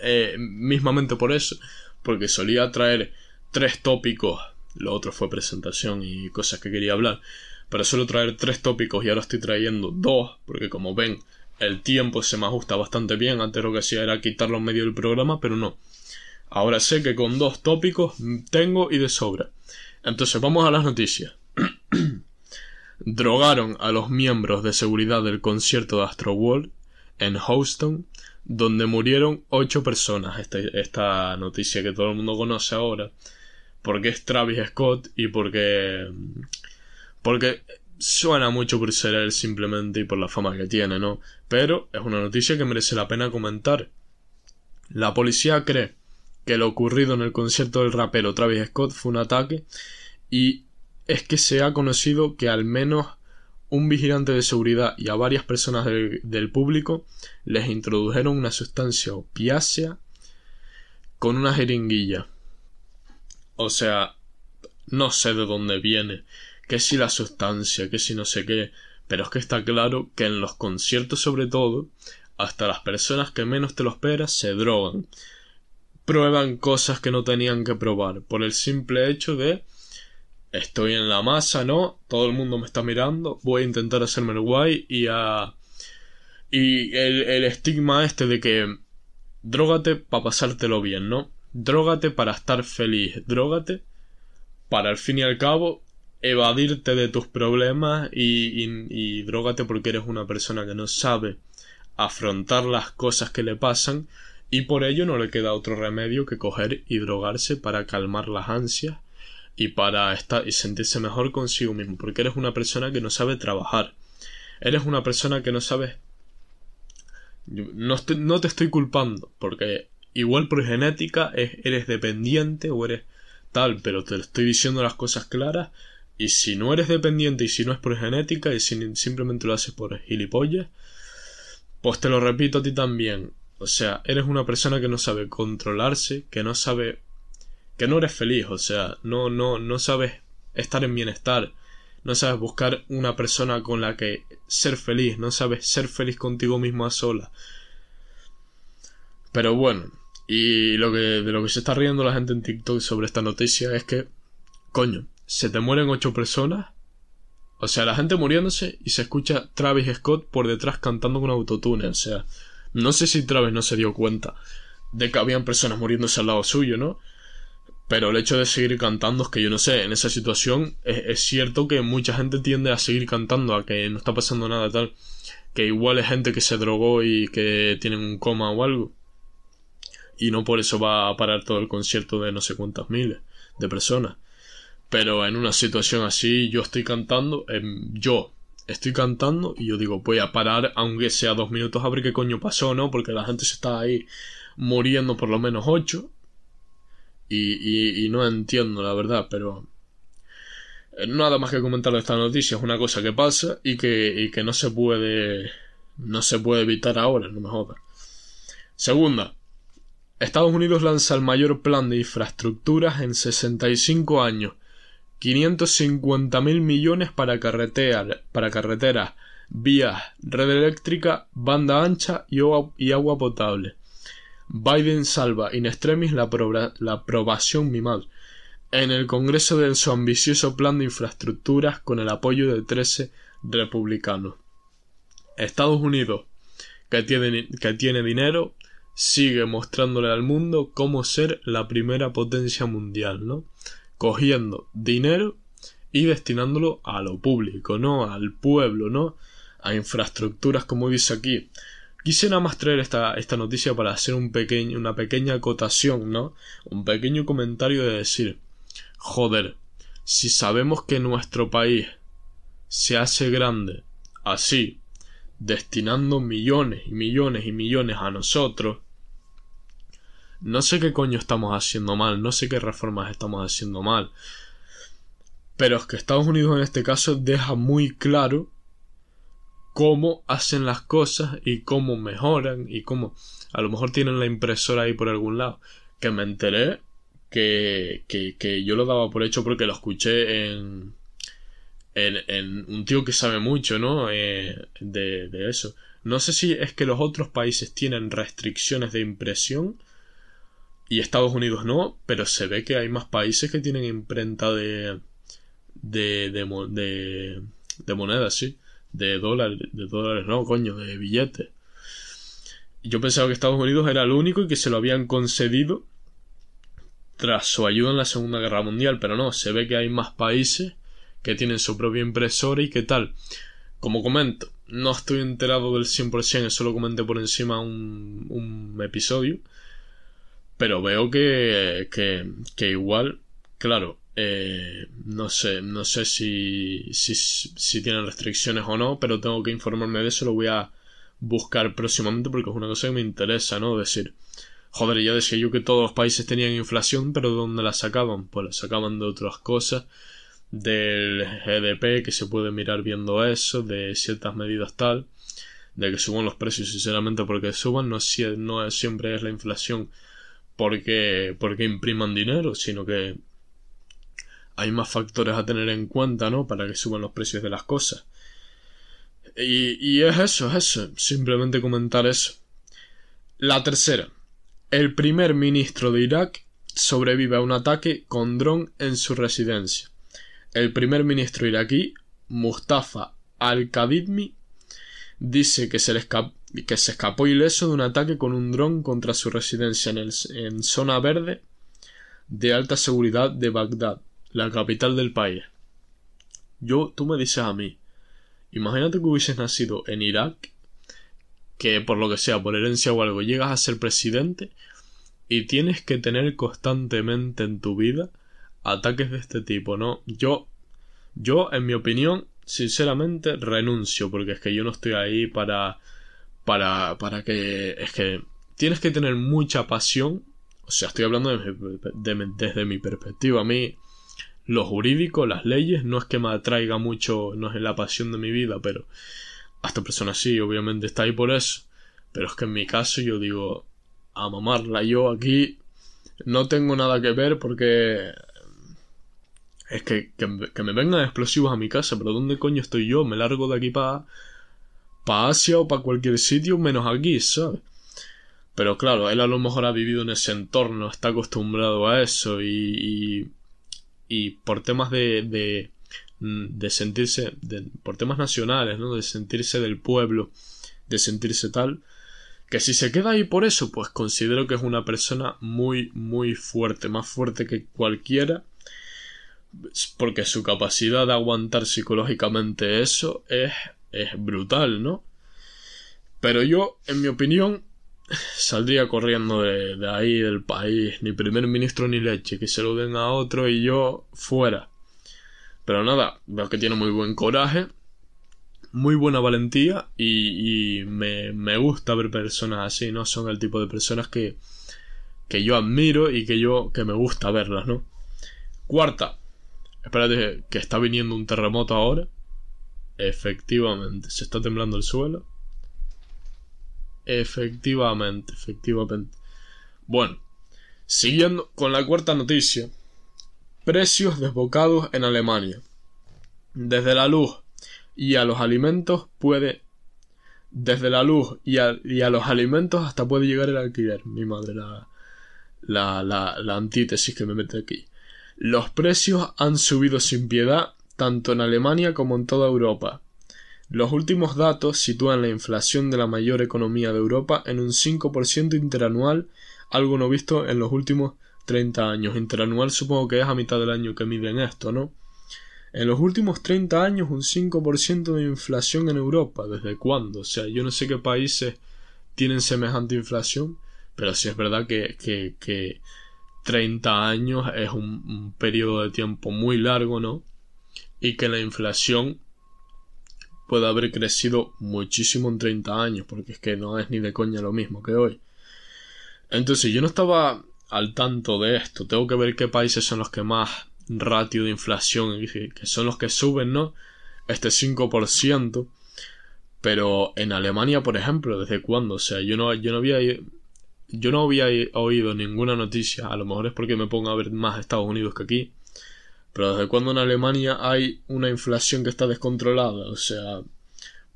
eh, mismamente por eso, porque solía traer tres tópicos lo otro fue presentación y cosas que quería hablar. Pero suelo traer tres tópicos y ahora estoy trayendo dos, porque como ven, el tiempo se me ajusta bastante bien. Antes lo que hacía era quitarlo en medio del programa, pero no. Ahora sé que con dos tópicos tengo y de sobra. Entonces vamos a las noticias. Drogaron a los miembros de seguridad del concierto de Astro World en Houston, donde murieron ocho personas. Esta, esta noticia que todo el mundo conoce ahora porque es Travis Scott y porque porque suena mucho por ser él simplemente y por la fama que tiene, ¿no? Pero es una noticia que merece la pena comentar. La policía cree que lo ocurrido en el concierto del rapero Travis Scott fue un ataque y es que se ha conocido que al menos un vigilante de seguridad y a varias personas del, del público les introdujeron una sustancia opiácea con una jeringuilla o sea, no sé de dónde viene, que si la sustancia, que si no sé qué, pero es que está claro que en los conciertos sobre todo, hasta las personas que menos te lo esperas se drogan. Prueban cosas que no tenían que probar, por el simple hecho de estoy en la masa, ¿no? Todo el mundo me está mirando, voy a intentar hacerme el guay y a... Y el, el estigma este de que drógate para pasártelo bien, ¿no? Drógate para estar feliz, drógate para al fin y al cabo evadirte de tus problemas y, y, drógate porque eres una persona que no sabe afrontar las cosas que le pasan y por ello no le queda otro remedio que coger y drogarse para calmar las ansias y para estar y sentirse mejor consigo mismo porque eres una persona que no sabe trabajar eres una persona que no sabe no, no te estoy culpando porque igual por genética eres dependiente o eres tal, pero te estoy diciendo las cosas claras. Y si no eres dependiente y si no es por genética y si simplemente lo haces por gilipollas, pues te lo repito a ti también. O sea, eres una persona que no sabe controlarse, que no sabe que no eres feliz, o sea, no no no sabes estar en bienestar, no sabes buscar una persona con la que ser feliz, no sabes ser feliz contigo mismo a sola. Pero bueno, y lo que, de lo que se está riendo la gente en TikTok sobre esta noticia es que, coño, se te mueren ocho personas. O sea, la gente muriéndose y se escucha Travis Scott por detrás cantando con autotune. O sea, no sé si Travis no se dio cuenta de que habían personas muriéndose al lado suyo, ¿no? Pero el hecho de seguir cantando es que yo no sé, en esa situación es, es, cierto que mucha gente tiende a seguir cantando, a que no está pasando nada tal, que igual es gente que se drogó y que tienen un coma o algo y no por eso va a parar todo el concierto de no sé cuántas miles de personas. Pero en una situación así yo estoy cantando, em, yo estoy cantando y yo digo voy a parar aunque sea dos minutos a ver qué coño pasó, ¿no? Porque la gente se está ahí muriendo por lo menos ocho y, no entiendo la verdad, pero eh, nada más que comentar esta noticia, es una cosa que pasa y que, y que no se puede no se puede evitar ahora, no me jodas. Segunda, Estados Unidos lanza el mayor plan de infraestructuras en 65 años. 550 mil millones para, carreteras, vías, red eléctrica, banda ancha y, agua potable. Biden salva in extremis la, la aprobación MIMAD en el Congreso de su ambicioso plan de infraestructuras con el apoyo de 13 republicanos. Estados Unidos, que tiene, que tiene dinero, sigue mostrándole al mundo cómo ser la primera potencia mundial, ¿no? Cogiendo dinero y destinándolo a lo público, ¿no? Al pueblo, ¿no? A infraestructuras, como dice aquí. Quisiera más traer esta, esta noticia para hacer un pequeño, una pequeña acotación, ¿no? Un pequeño comentario de decir, joder, si sabemos que nuestro país se hace grande así, destinando millones y millones y millones a nosotros, no sé qué coño estamos haciendo mal, no sé qué reformas estamos haciendo mal. Pero es que Estados Unidos en este caso deja muy claro cómo hacen las cosas y cómo mejoran y cómo a lo mejor tienen la impresora ahí por algún lado. Que me enteré que, que, yo lo daba por hecho porque lo escuché en, en, en un tío que sabe mucho, ¿no? Eh, de, de eso. No sé si es que los otros países tienen restricciones de impresión y Estados Unidos no, pero se ve que hay más países que tienen imprenta de de de, monedas, sí, de dólares, de dólares, no, coño, de billetes. Yo pensaba que Estados Unidos era el único y que se lo habían concedido tras su ayuda en la Segunda Guerra Mundial, pero no, se ve que hay más países que tienen su propia impresora y qué tal. Como comento, no estoy enterado del 100%, eso lo comenté por encima un episodio, pero veo que, que, que igual, claro, eh, no sé, no sé si, si, si tienen restricciones o no, pero tengo que informarme de eso, lo voy a buscar próximamente porque es una cosa que me interesa, ¿no? Decir, joder, ya decía yo que todos los países tenían inflación, pero ¿de dónde la sacaban? Pues la sacaban de otras cosas, del GDP, que se puede mirar viendo eso, de ciertas medidas tal, de que suban los precios, sinceramente, porque suban, no, no siempre es la inflación porque, porque impriman dinero, sino que hay más factores a tener en cuenta, ¿no? Para que suban los precios de las cosas. Y, y es eso, es eso. Simplemente comentar eso. La tercera. El primer ministro de Irak sobrevive a un ataque con dron en su residencia. El primer ministro iraquí, Mustafa al-Kadidmi, dice que se, le que se escapó ileso de un ataque con un dron contra su residencia en, el, en zona verde de alta seguridad de Bagdad, la capital del país. Yo, tú me dices a mí, imagínate que hubieses nacido en Irak, que por lo que sea, por herencia o algo, llegas a ser presidente y tienes que tener constantemente en tu vida ataques de este tipo, ¿no? Yo, yo, en mi opinión, sinceramente renuncio, porque es que yo no estoy ahí para, para, para que, es que tienes que tener mucha pasión, o sea, estoy hablando desde mi perspectiva, a mí, lo jurídico, las leyes, no es que me atraiga mucho, no es la pasión de mi vida, pero a esta persona sí, obviamente está ahí por eso, pero es que en mi caso yo digo, a mamarla, yo aquí no tengo nada que ver porque es que, que, me vengan explosivos a mi casa, pero ¿dónde coño estoy yo? Me largo de aquí para pa Asia o para cualquier sitio menos aquí, ¿sabes? Pero claro, él a lo mejor ha vivido en ese entorno, está acostumbrado a eso y, y, por temas de, de, de sentirse, por temas nacionales, ¿no? De sentirse del pueblo, de sentirse tal, que si se queda ahí por eso, pues considero que es una persona muy, muy fuerte, más fuerte que cualquiera porque su capacidad de aguantar psicológicamente eso es, es brutal, ¿no? Pero yo, en mi opinión, saldría corriendo de, ahí, del país, ni primer ministro ni leche, que se lo den a otro y yo fuera. Pero nada, veo que tiene muy buen coraje, muy buena valentía y, y me, me, gusta ver personas así, ¿no? Son el tipo de personas que, que yo admiro y que yo, que me gusta verlas, ¿no? Cuarta, Espérate, que está viniendo un terremoto ahora. Efectivamente, se está temblando el suelo. Efectivamente, efectivamente. Bueno, siguiendo con la cuarta noticia. Precios desbocados en Alemania. Desde la luz y a los alimentos puede... Desde la luz y a, y a los alimentos hasta puede llegar el alquiler. Mi madre, la, la, la, la antítesis que me mete aquí. Los precios han subido sin piedad tanto en Alemania como en toda Europa. Los últimos datos sitúan la inflación de la mayor economía de Europa en un 5% interanual, algo no visto en los últimos 30 años. Interanual supongo que es a mitad del año que miden esto, ¿no? En los últimos 30 años un 5% de inflación en Europa. ¿Desde cuándo? O sea, yo no sé qué países tienen semejante inflación, pero sí es verdad que, que, que 30 años es un, un periodo de tiempo muy largo, ¿no? Y que la inflación puede haber crecido muchísimo en 30 años, porque es que no es ni de coña lo mismo que hoy. Entonces yo no estaba al tanto de esto, tengo que ver qué países son los que más ratio de inflación, que son los que suben, ¿no? Este 5%. Pero en Alemania, por ejemplo, ¿desde cuándo? O sea, yo no, yo no había yo no había oído ninguna noticia, a lo mejor es porque me pongo a ver más Estados Unidos que aquí, pero desde cuándo en Alemania hay una inflación que está descontrolada, o sea,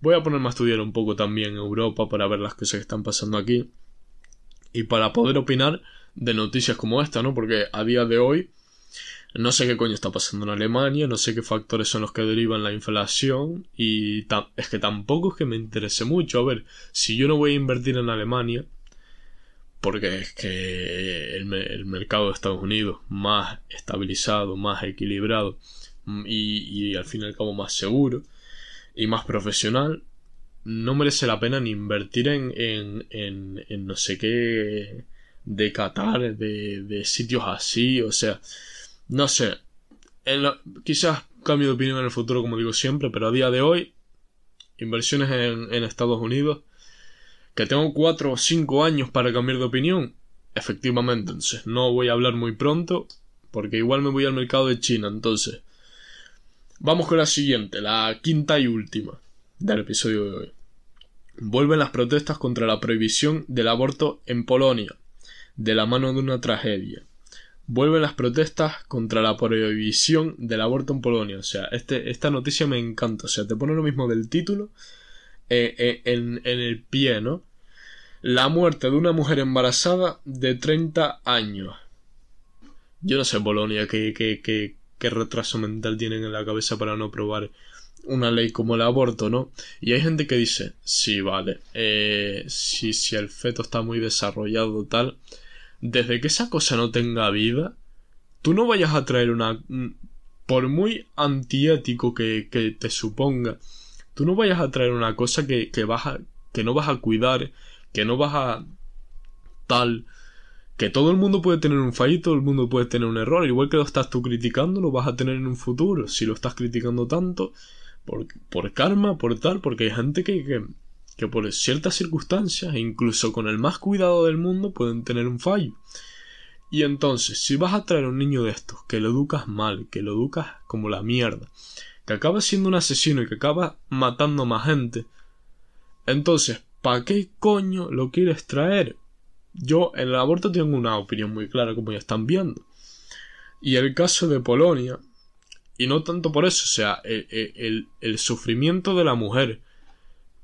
voy a ponerme a estudiar un poco también Europa para ver las cosas que están pasando aquí y para poder opinar de noticias como esta, ¿no? Porque a día de hoy no sé qué coño está pasando en Alemania, no sé qué factores son los que derivan la inflación y es que tampoco es que me interese mucho. A ver, si yo no voy a invertir en Alemania, porque es que el, mercado de Estados Unidos más estabilizado, más equilibrado mm, y, al fin y al cabo más seguro y más profesional, no merece la pena ni invertir en, en, en, no sé qué de Qatar, de, de, sitios así, o sea, no sé, en quizás cambio de opinión en el futuro como digo siempre, pero a día de hoy, inversiones en, en Estados Unidos ¿Que tengo cuatro o cinco años para cambiar de opinión? Efectivamente, entonces no voy a hablar muy pronto, porque igual me voy al mercado de China, entonces. Vamos con la siguiente, la quinta y última del episodio de hoy. Vuelven las protestas contra la prohibición del aborto en Polonia, de la mano de una tragedia. Vuelven las protestas contra la prohibición del aborto en Polonia. O sea, este, esta noticia me encanta. O sea, te pone lo mismo del título eh, eh, en, el pie, ¿no? La muerte de una mujer embarazada de 30 años. Yo no sé, Bolonia, qué, qué, qué, qué retraso mental tienen en la cabeza para no aprobar una ley como el aborto, ¿no? Y hay gente que dice, sí, vale, eh, si, si el feto está muy desarrollado tal, desde que esa cosa no tenga vida, tú no vayas a traer una... Por muy antiético que, que te suponga, tú no vayas a traer una cosa que, que, vas a, que no vas a cuidar, que no vas a tal que todo el mundo puede tener un fallo, todo el mundo puede tener un error, igual que lo estás tú criticando, lo vas a tener en un futuro, si lo estás criticando tanto, por, por karma, por tal, porque hay gente que, que, que por ciertas circunstancias, incluso con el más cuidado del mundo, pueden tener un fallo. Y entonces, si vas a traer a un niño de estos, que lo educas mal, que lo educas como la mierda, que acaba siendo un asesino y que acaba matando más gente, entonces, ¿Para qué coño lo quieres traer? Yo en el aborto tengo una opinión muy clara, como ya están viendo. Y el caso de Polonia, y no tanto por eso, o sea, el, sufrimiento de la mujer,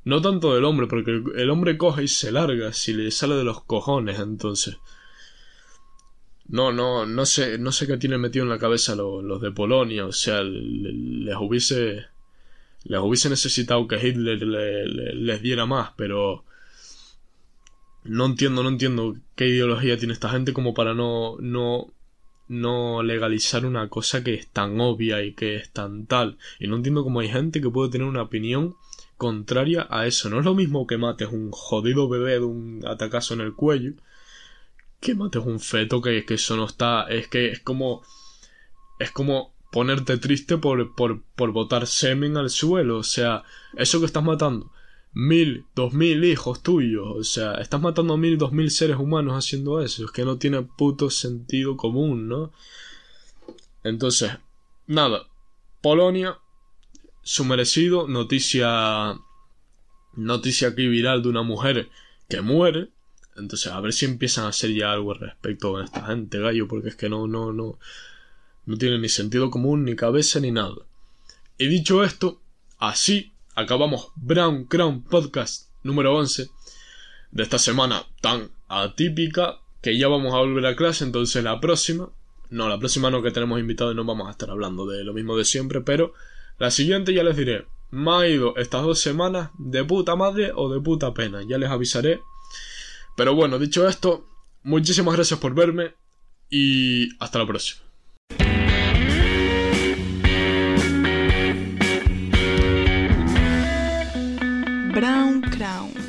no tanto del hombre, porque el, hombre coge y se larga si le sale de los cojones, entonces. No, no, no sé, no sé qué tienen metido en la cabeza los, de Polonia, o sea, les hubiese les hubiese necesitado que Hitler les diera más, pero no entiendo, no entiendo qué ideología tiene esta gente como para no, no, no legalizar una cosa que es tan obvia y que es tan tal. Y no entiendo cómo hay gente que puede tener una opinión contraria a eso. No es lo mismo que mates un jodido bebé de un atacazo en el cuello que mates un feto que, que eso no está. Es que es como. Es como ponerte triste por, por, por botar semen al suelo. O sea, eso que estás matando. Mil, dos mil hijos tuyos. O sea, estás matando a mil, dos mil seres humanos haciendo eso. Es que no tiene puto sentido común, ¿no? Entonces, nada. Polonia, su merecido. Noticia. Noticia aquí viral de una mujer que muere. Entonces, a ver si empiezan a hacer ya algo al respecto de esta gente, gallo, porque es que no, no, no. No tiene ni sentido común, ni cabeza, ni nada. Y dicho esto, así acabamos Brown Crown Podcast número 11 de esta semana tan atípica que ya vamos a volver a clase, entonces la próxima, no, la próxima no que tenemos invitado y no vamos a estar hablando de lo mismo de siempre, pero la siguiente ya les diré, me ha ido estas dos semanas de puta madre o de puta pena, ya les avisaré. Pero bueno, dicho esto, muchísimas gracias por verme y hasta la próxima. Brown Crown